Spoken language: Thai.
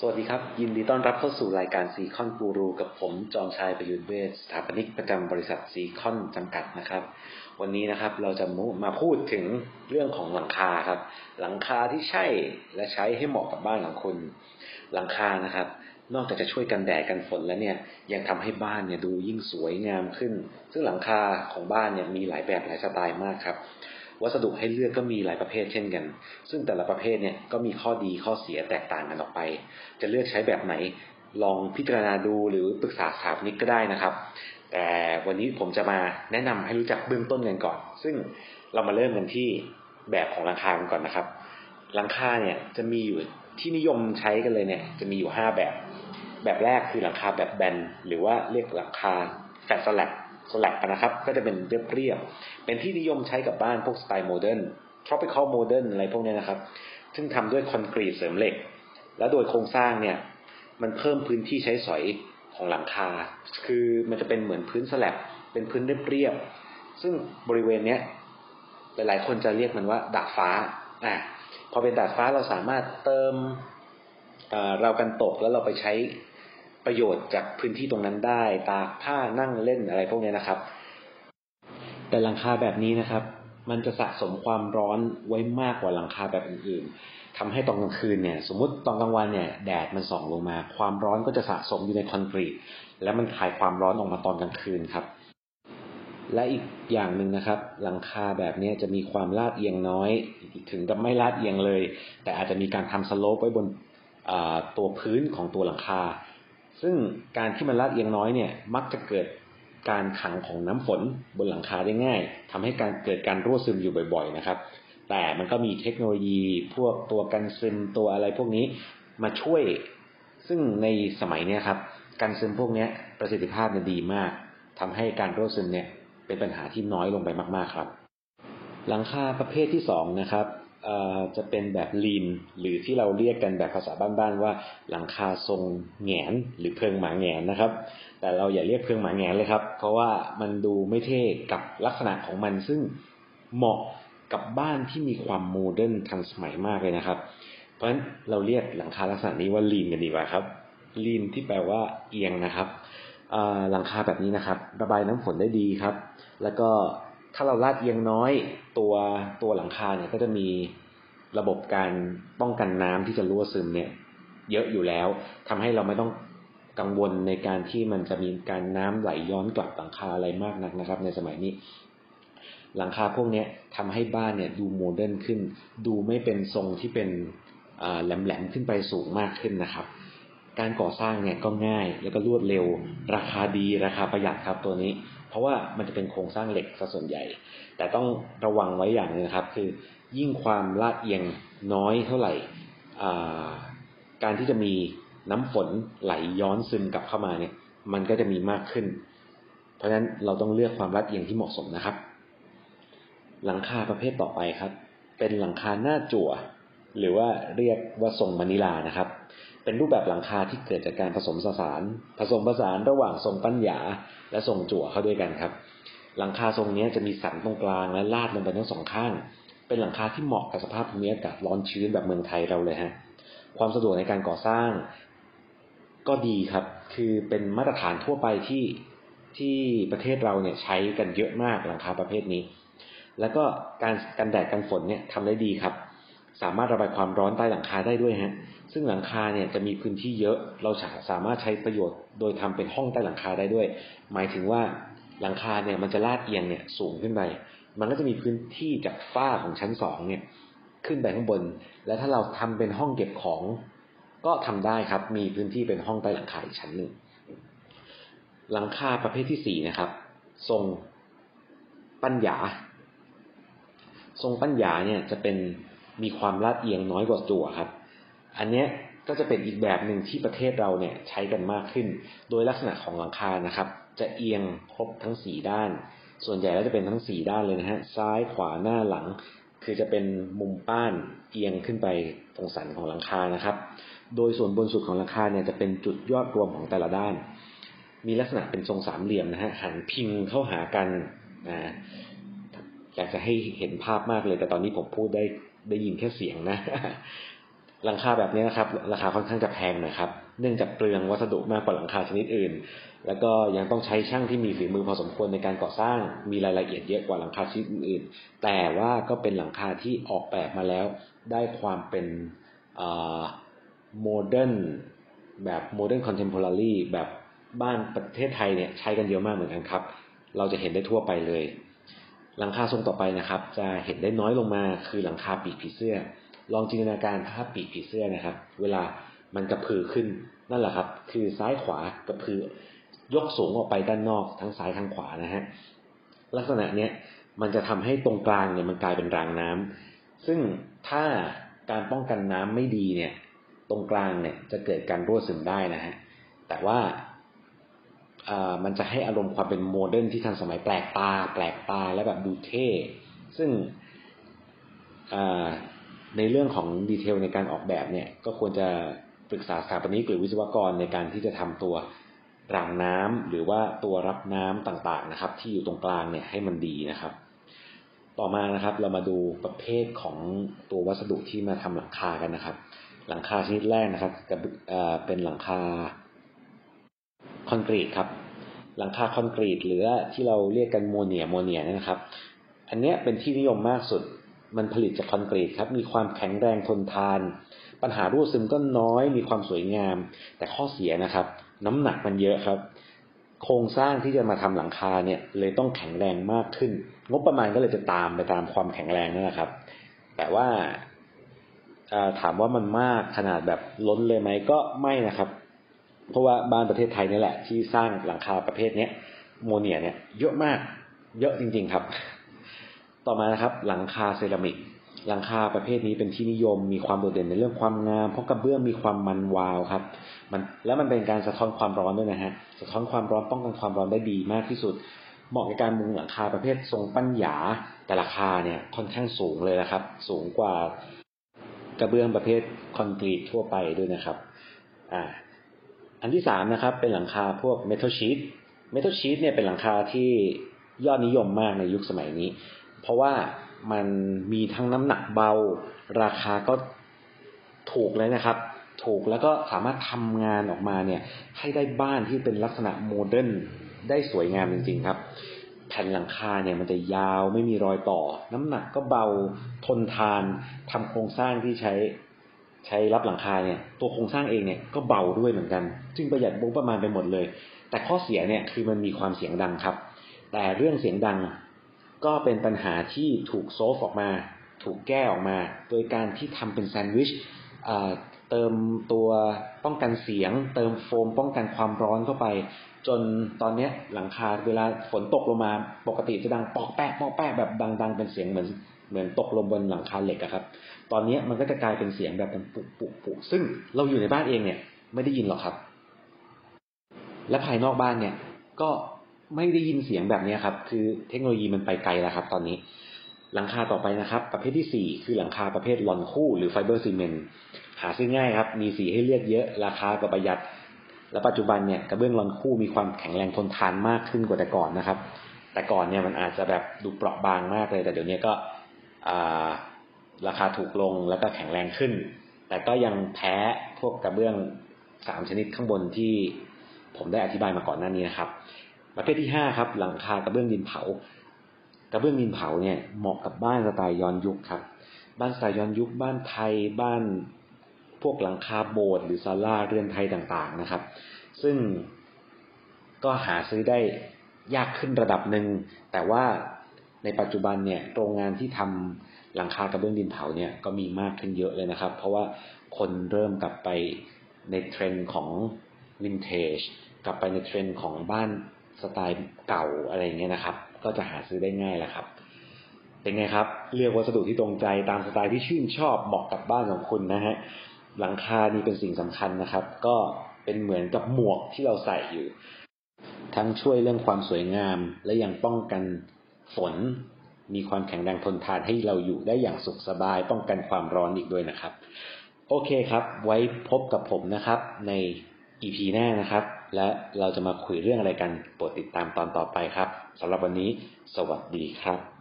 สวัสดีครับ ยินดีต้อนรับเข้าสู่รายการซีคอนกูรูกับผมจอมชายประยุทธ์เวชสถาปนิกประจำบริษัทซีคอนจำกัดนะครับ วันนี้นะครับเราจะมาพูดถึงเรื่องของหลังคาครับ หลังคาที่ใช่และใช้ให้เหมาะกับบ้านของคุณหลังคานะครับ นอกจากจะช่วยกันแดดกันฝนแล้วเนี่ยยังทำให้บ้านเนี่ยดูยิ่งสวยงามขึ้น ซึ่งหลังคาของบ้านเนี่ยมีหลายแบบหลายสไตล์มากครับ วัสดุให้เลือกก็มีหลายประเภทเช่นกัน ซึ่งแต่ละประเภทเนี่ยก็มีข้อดีข้อเสียแตกต่างกันออกไป จะเลือกใช้แบบไหน ลองพิจารณาดูหรือปรึกษาสถาปนิกก็ได้นะครับ แต่วันนี้ผมจะมาแนะนำให้รู้จักเบื้องต้นกันก่อน ซึ่งเรามาเริ่มกันที่แบบของหลังคากันก่อนนะครับ หลังคาเนี่ยจะมีอยู่ที่นิยมใช้กันเลยเนี่ยจะมีอยู่ห้าแบบ แบบแรกคือหลังคาแบบแบนหรือว่าเรียกหลังคาแฟลตสลัก สลักนะครับ ก็จะเป็นเรียบๆเป็นที่นิยมใช้กับบ้านพวกสไตล์โมเดิร์น tropical modern อะไรพวกนี้นะครับ ซึ่งทำด้วยคอนกรีตเสริมเหล็ก และโดยโครงสร้างเนี่ยมันเพิ่มพื้นที่ใช้สอยของหลังคา คือมันจะเป็นเหมือนพื้นสลับเป็นพื้นเรียบๆซึ่งบริเวณเนี้ยหลายๆ คนจะเรียกมันว่าดาดฟ้าอะพอเป็นดาดฟ้าเราสามารถเติมเรากันตกแล้วเราไปใช้ ประโยชน์จากพื้นที่ตรงนั้นได้ตากผ้านั่งเล่นอะไรพวกนี้นะครับ แต่หลังคาแบบนี้นะครับ มันจะสะสมความร้อนไว้มากกว่าหลังคาแบบอื่นๆทำให้ตอนกลางคืนเนี่ย สมมติตอนกลางวันเนี่ยแดดมันส่องลงมา ความร้อนก็จะสะสมอยู่ในคอนกรีตแล้วมันคายความร้อนออกมาตอนกลางคืนครับ และอีกอย่างหนึ่งนะครับ หลังคาแบบนี้จะมีความลาดเอียงน้อย ถึงจะไม่ลาดเอียงเลย แต่อาจจะมีการทำสโลปไว้บนตัวพื้นของตัวหลังคา ซึ่งการที่มันลาดเอียงน้อยเนี่ยมักจะเกิดการขังของน้ำฝนบนหลังคาได้ง่ายทำให้การเกิดการรั่วซึมอยู่บ่อยๆนะครับ แต่มันก็มีเทคโนโลยีพวกตัวกันซึมตัวอะไรพวกนี้มาช่วย ซึ่งในสมัยนี้ครับการซึมพวกนี้ประสิทธิภาพเนี่ยดีมากทำให้การรั่วซึมเนี่ยเป็นปัญหาที่น้อยลงไปมากๆครับ หลังคาประเภทที่สองนะครับ จะเป็นแบบ lean หรือที่เราเรียกกันแบบภาษาบ้านๆว่าหลังคาทรงแหงนหรือเพิงหมาแหงนนะครับ แต่เราอย่าเรียกเพิงหมาแหงนเลยครับ เพราะว่ามันดูไม่เท่กับลักษณะของมันซึ่งเหมาะกับบ้านที่มีความโมเดิร์นทันสมัยมากเลยนะครับ เพราะฉะนั้นเราเรียกหลังคาลักษณะนี้ว่า lean กันดีกว่าครับ lean ที่แปลว่าเอียงนะครับหลังคาแบบนี้นะครับ ระบายน้ำฝนได้ดีครับ แล้วก็ ถ้าเราลาดเอียงน้อยตัวตัวหลังคาเนี่ยก็จะมีระบบการป้องกันน้ำที่จะรั่วซึมเนี่ย เยอะอยู่แล้วทำให้เราไม่ต้องกังวลในการที่มันจะมีการน้ำไหลย้อนกลับหลังคาอะไรมากนักนะครับ ในสมัยนี้ หลังคาพวกนี้ทำให้บ้านเนี่ยดูโมเดิร์นขึ้น ดูไม่เป็นทรงที่เป็นแหลมๆขึ้นไปสูงมากขึ้นนะครับ การก่อสร้างเนี่ยก็ง่ายแล้วก็รวดเร็ว ราคาดีราคาประหยัดครับตัวนี้ ราะว่ามันจะเป็นโครงสร้างเหล็กซะส่วนใหญ่ แต่ต้องระวังไว้อย่างนึงครับ คือยิ่งความลาดเอียงน้อยเท่าไหร่การที่จะมีน้ำฝนไหลย้อนซึมกลับเข้ามาเนี่ย มันก็จะมีมากขึ้น เพราะฉะนั้นเราต้องเลือกความลาดเอียงที่เหมาะสมนะครับ หลังคาประเภทต่อไปครับ เป็นหลังคาหน้าจั่ว หรือว่าเรียกว่าทรงมานิลานะครับ เป็นรูปแบบหลังคาที่เกิดจากการผสมผสาน ผสมผสานระหว่างทรงปัญญาและทรงจั่วเข้าด้วยกันครับ หลังคาทรงนี้จะมีสันตรงกลางและลาดลงไปทั้งสองข้าง เป็นหลังคาที่เหมาะกับสภาพภูมิอากาศร้อนชื้นแบบเมืองไทยเราเลยฮะ ความสะดวกในการก่อสร้าง ก็ดีครับ คือเป็นมาตรฐานทั่วไปที่ที่ประเทศเราเนี่ยใช้กันเยอะมากหลังคาประเภทนี้ แล้วก็การกันแดดกันฝนเนี่ยทำได้ดีครับ สามารถระบายความร้อนใต้หลังคาได้ด้วยฮะ ซึ่งหลังคาเนี่ยจะมีพื้นที่เยอะ เราสามารถใช้ประโยชน์โดยทำเป็นห้องใต้หลังคาได้ด้วย หมายถึงว่าหลังคาเนี่ยมันจะลาดเอียงเนี่ยสูงขึ้นไป มันก็จะมีพื้นที่จากฝ้าของชั้นสองเนี่ยขึ้นไปข้างบน และถ้าเราทำเป็นห้องเก็บของ ก็ทำได้ครับ มีพื้นที่เป็นห้องใต้หลังคาอีกชั้นหนึ่ง หลังคาประเภทที่สี่นะครับ ทรงปัญญา ทรงปัญญาเนี่ยจะเป็น มีความลาดเอียงน้อยกว่าจั่วครับ อันนี้ก็จะเป็นอีกแบบหนึ่งที่ประเทศเราเนี่ยใช้กันมากขึ้น โดยลักษณะของหลังคานะครับ จะเอียงครบทั้งสี่ด้าน ส่วนใหญ่แล้วจะเป็นทั้งสี่ด้านเลยนะฮะ ซ้ายขวาหน้าหลัง คือจะเป็นมุมป้านเอียงขึ้นไปตรงสันของหลังคานะครับ โดยส่วนบนสุดของหลังคาเนี่ยจะเป็นจุดยอดรวมของแต่ละด้าน มีลักษณะเป็นทรงสามเหลี่ยมนะฮะ หันพิงเข้าหากันนะอยากจะให้เห็นภาพมากเลย แต่ตอนนี้ผมพูดได้ ได้ยินแค่เสียงนะหลังคาแบบนี้นะครับ ราคาค่อนข้างจะแพงหน่อยครับ เนื่องจากเปลืองวัสดุมากกว่าหลังคาชนิดอื่น แล้วก็ยังต้องใช้ช่างที่มีฝีมือพอสมควรในการก่อสร้าง มีรายละเอียดเยอะกว่าหลังคาชนิดอื่น แต่ว่าก็เป็นหลังคาที่ออกแบบมาแล้ว ได้ความเป็นโมเดิร์นแบบ modern contemporary แบบบ้านประเทศไทยเนี่ยใช้กันเยอะมากเหมือนกันครับ เราจะเห็นได้ทั่วไปเลย หลังคาทรงต่อไปนะครับ จะเห็นได้น้อยลงมาคือหลังคาปีกผีเสื้อ ลองจินตนาการภาพปีกผีเสื้อนะครับ เวลามันกระพือขึ้นนั่นแหละครับ คือซ้ายขวากระพือยกสูงออกไปด้านนอกทั้งซ้ายทั้งขวานะฮะลักษณะเนี้ยมันจะทำให้ตรงกลางเนี่ยมันกลายเป็นรางน้ำซึ่งถ้าการป้องกันน้ำไม่ดีเนี่ย ตรงกลางเนี่ยจะเกิดการรั่วซึมได้นะฮะแต่ว่า มันจะให้อารมณ์ความเป็นโมเดิร์นที่ทันสมัยแปลกตา แปลกตาและแบบดูเท่ ซึ่งในเรื่องของดีเทลในการออกแบบเนี่ย ก็ควรจะปรึกษาสถาปนิกหรือวิศวกรในการที่จะทำตัวรางน้ำหรือว่าตัวรับน้ำต่างๆนะครับ ที่อยู่ตรงกลางเนี่ยให้มันดีนะครับ ต่อมานะครับ เรามาดูประเภทของตัววัสดุที่มาทำหลังคากันนะครับ หลังคาชนิดแรกนะครับกับเป็นหลังคา คอนกรีตครับ หลังคาคอนกรีตหรือที่เราเรียกกันโมเนียโมเนียนะครับ อันนี้เป็นที่นิยมมากสุดมันผลิตจากคอนกรีตครับ มีความแข็งแรงทนทาน ปัญหารั่วซึมก็น้อย มีความสวยงาม แต่ข้อเสียนะครับ น้ำหนักมันเยอะครับ โครงสร้างที่จะมาทำหลังคาเนี่ย เลยต้องแข็งแรงมากขึ้น งบประมาณก็เลยจะตามไปตามความแข็งแรงนั่นแหละครับ แต่ว่าถามว่ามันมากขนาดแบบล้นเลยไหมก็ไม่นะครับ เพราะว่าบ้านประเทศไทยนี่แหละ ที่สร้างหลังคาประเภทเนี้ยโมเนียเนี่ยเยอะมากเยอะจริง ๆครับ ต่อมานะครับ หลังคาเซรามิกหลังคาประเภทนี้เป็นที่นิยมมีความโดดเด่นในเรื่องความงาม เพราะกระเบื้องมีความมันวาวครับ มันแล้วมันเป็นการสะท้อนความร้อนด้วยนะฮะสะท้อนความร้อนป้องกันความร้อนได้ดีมากที่สุด เหมาะในการมุงหลังคาประเภททรงปั้นหยาแต่ราคาเนี่ยค่อนข้างสูงเลยนะครับ สูงกว่ากระเบื้องประเภทคอนกรีตทั่วไปด้วยนะครับ อ่า อันที่สามนะครับ เป็นหลังคาพวกเมทัลชีตเมทัลชีตเนี่ยเป็นหลังคาที่ยอดนิยมมากในยุคสมัยนี้ เพราะว่ามันมีทั้งน้ำหนักเบา ราคาก็ถูกเลยนะครับ ถูกแล้วก็สามารถทำงานออกมาเนี่ยให้ได้บ้านที่เป็นลักษณะโมเดิร์นได้สวยงามจริงๆครับ แผ่นหลังคาเนี่ยมันจะยาวไม่มีรอยต่อ น้ำหนักก็เบาทนทานทำโครงสร้างที่ใช้ ใช้รับหลังคาเนี่ยตัวโครงสร้างเองเนี่ยก็เบาด้วยเหมือนกันจึงประหยัดงบประมาณไปหมดเลย แต่ข้อเสียเนี่ยคือมันมีความเสียงดังครับ แต่เรื่องเสียงดังก็เป็นปัญหาที่ถูกโซฟออกมา ถูกแก้ออกมา โดยการที่ทำเป็นแซนด์วิชเติมตัวป้องกันเสียง เติมโฟมป้องกันความร้อนเข้าไป จนตอนนี้หลังคาเวลาฝนตกลงมาปกติจะดังปอกแปะปอกแปะแบบดัง ๆ เป็นเสียงเหมือน เหมือนตกลงบนหลังคาเหล็กอะครับ ตอนนี้มันก็จะกลายเป็นเสียงแบบเป็นปุกปุกปุกซึ่งเราอยู่ในบ้านเองเนี่ย ไม่ได้ยินหรอกครับ และภายนอกบ้านเนี่ย ก็ไม่ได้ยินเสียงแบบนี้ครับ คือเทคโนโลยีมันไปไกลแล้วครับ ตอนนี้ หลังคาต่อไปนะครับ ประเภทที่สี่คือหลังคาประเภทลอนคู่หรือไฟเบอร์ซีเมนต์หาซื้อง่ายครับ มีสีให้เลือกเยอะ ราคาก็ประหยัด และปัจจุบันเนี่ยกระเบื้องลอนคู่มีความแข็งแรงทนทานมากขึ้นกว่าแต่ก่อนนะครับ แต่ก่อนเนี่ยมันอาจจะแบบดูเปราะบางมากเลย แต่เดี๋ยวนี้ก็ ราคาถูกลงแล้วก็แข็งแรงขึ้น แต่ก็ยังแพ้พวกกระเบื้องสามชนิดข้างบนที่ผมได้อธิบายมาก่อนหน้านี้นะครับ ประเภทที่ห้าครับ หลังคากระเบื้องดินเผา กระเบื้องดินเผาเนี่ยเหมาะกับบ้านสไตล์ย้อนยุคครับ บ้านสไตล์ย้อนยุค บ้านไทย บ้านพวกหลังคาโบสถ์หรือศาลาเรือนไทยต่างๆนะครับ ซึ่งก็หาซื้อได้ยากขึ้นระดับหนึ่ง แต่ว่า ในปัจจุบันเนี่ยโรงงานที่ทำหลังคากระเบื้องดินเผาเนี่ยก็มีมากขึ้นเยอะเลยนะครับ เพราะว่าคนเริ่มกลับไปในเทรนด์ของวินเทจกลับไปในเทรนด์ของบ้านสไตล์เก่าอะไรเงี้ยนะครับ ก็จะหาซื้อได้ง่ายแล้วครับ เป็นไงครับ เลือกวัสดุที่ตรงใจตามสไตล์ที่ชื่นชอบเหมาะกับบ้านของคุณนะฮะหลังคานี่เป็นสิ่งสำคัญนะครับ ก็เป็นเหมือนกับหมวกที่เราใส่อยู่ ทั้งช่วยเรื่องความสวยงามและยังป้องกัน ฝนมีความแข็งแรงทนทานให้เราอยู่ได้อย่างสุขสบาย ป้องกันความร้อนอีกด้วยนะครับ โอเคครับ ไว้พบกับผมนะครับ ใน EP หน้านะครับ และเราจะมาคุยเรื่องอะไรกันโปรดติดตามตอนต่อไปครับสำหรับวันนี้ สวัสดีครับ